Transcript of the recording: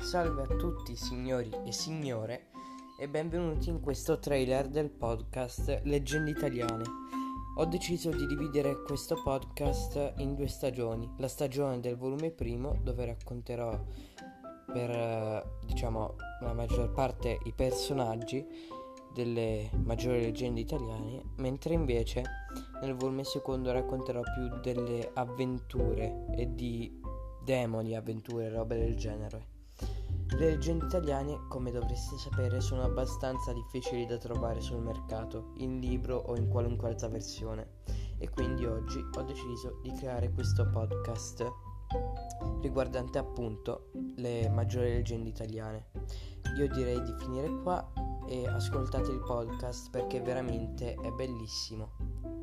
Salve a tutti signori e signore e benvenuti in questo trailer del podcast Leggende Italiane. Ho deciso di dividere questo podcast in due stagioni. La stagione del volume primo dove racconterò per diciamo la maggior parte i personaggi delle maggiori leggende italiane, mentre invece nel volume secondo racconterò più delle avventure e di demoni, avventure, robe del genere. Le leggende italiane, come dovreste sapere, sono abbastanza difficili da trovare sul mercato, in libro o in qualunque altra versione. E quindi oggi ho deciso di creare questo podcast riguardante appunto le maggiori leggende italiane. Io direi di finire qua e ascoltate il podcast perché veramente è bellissimo.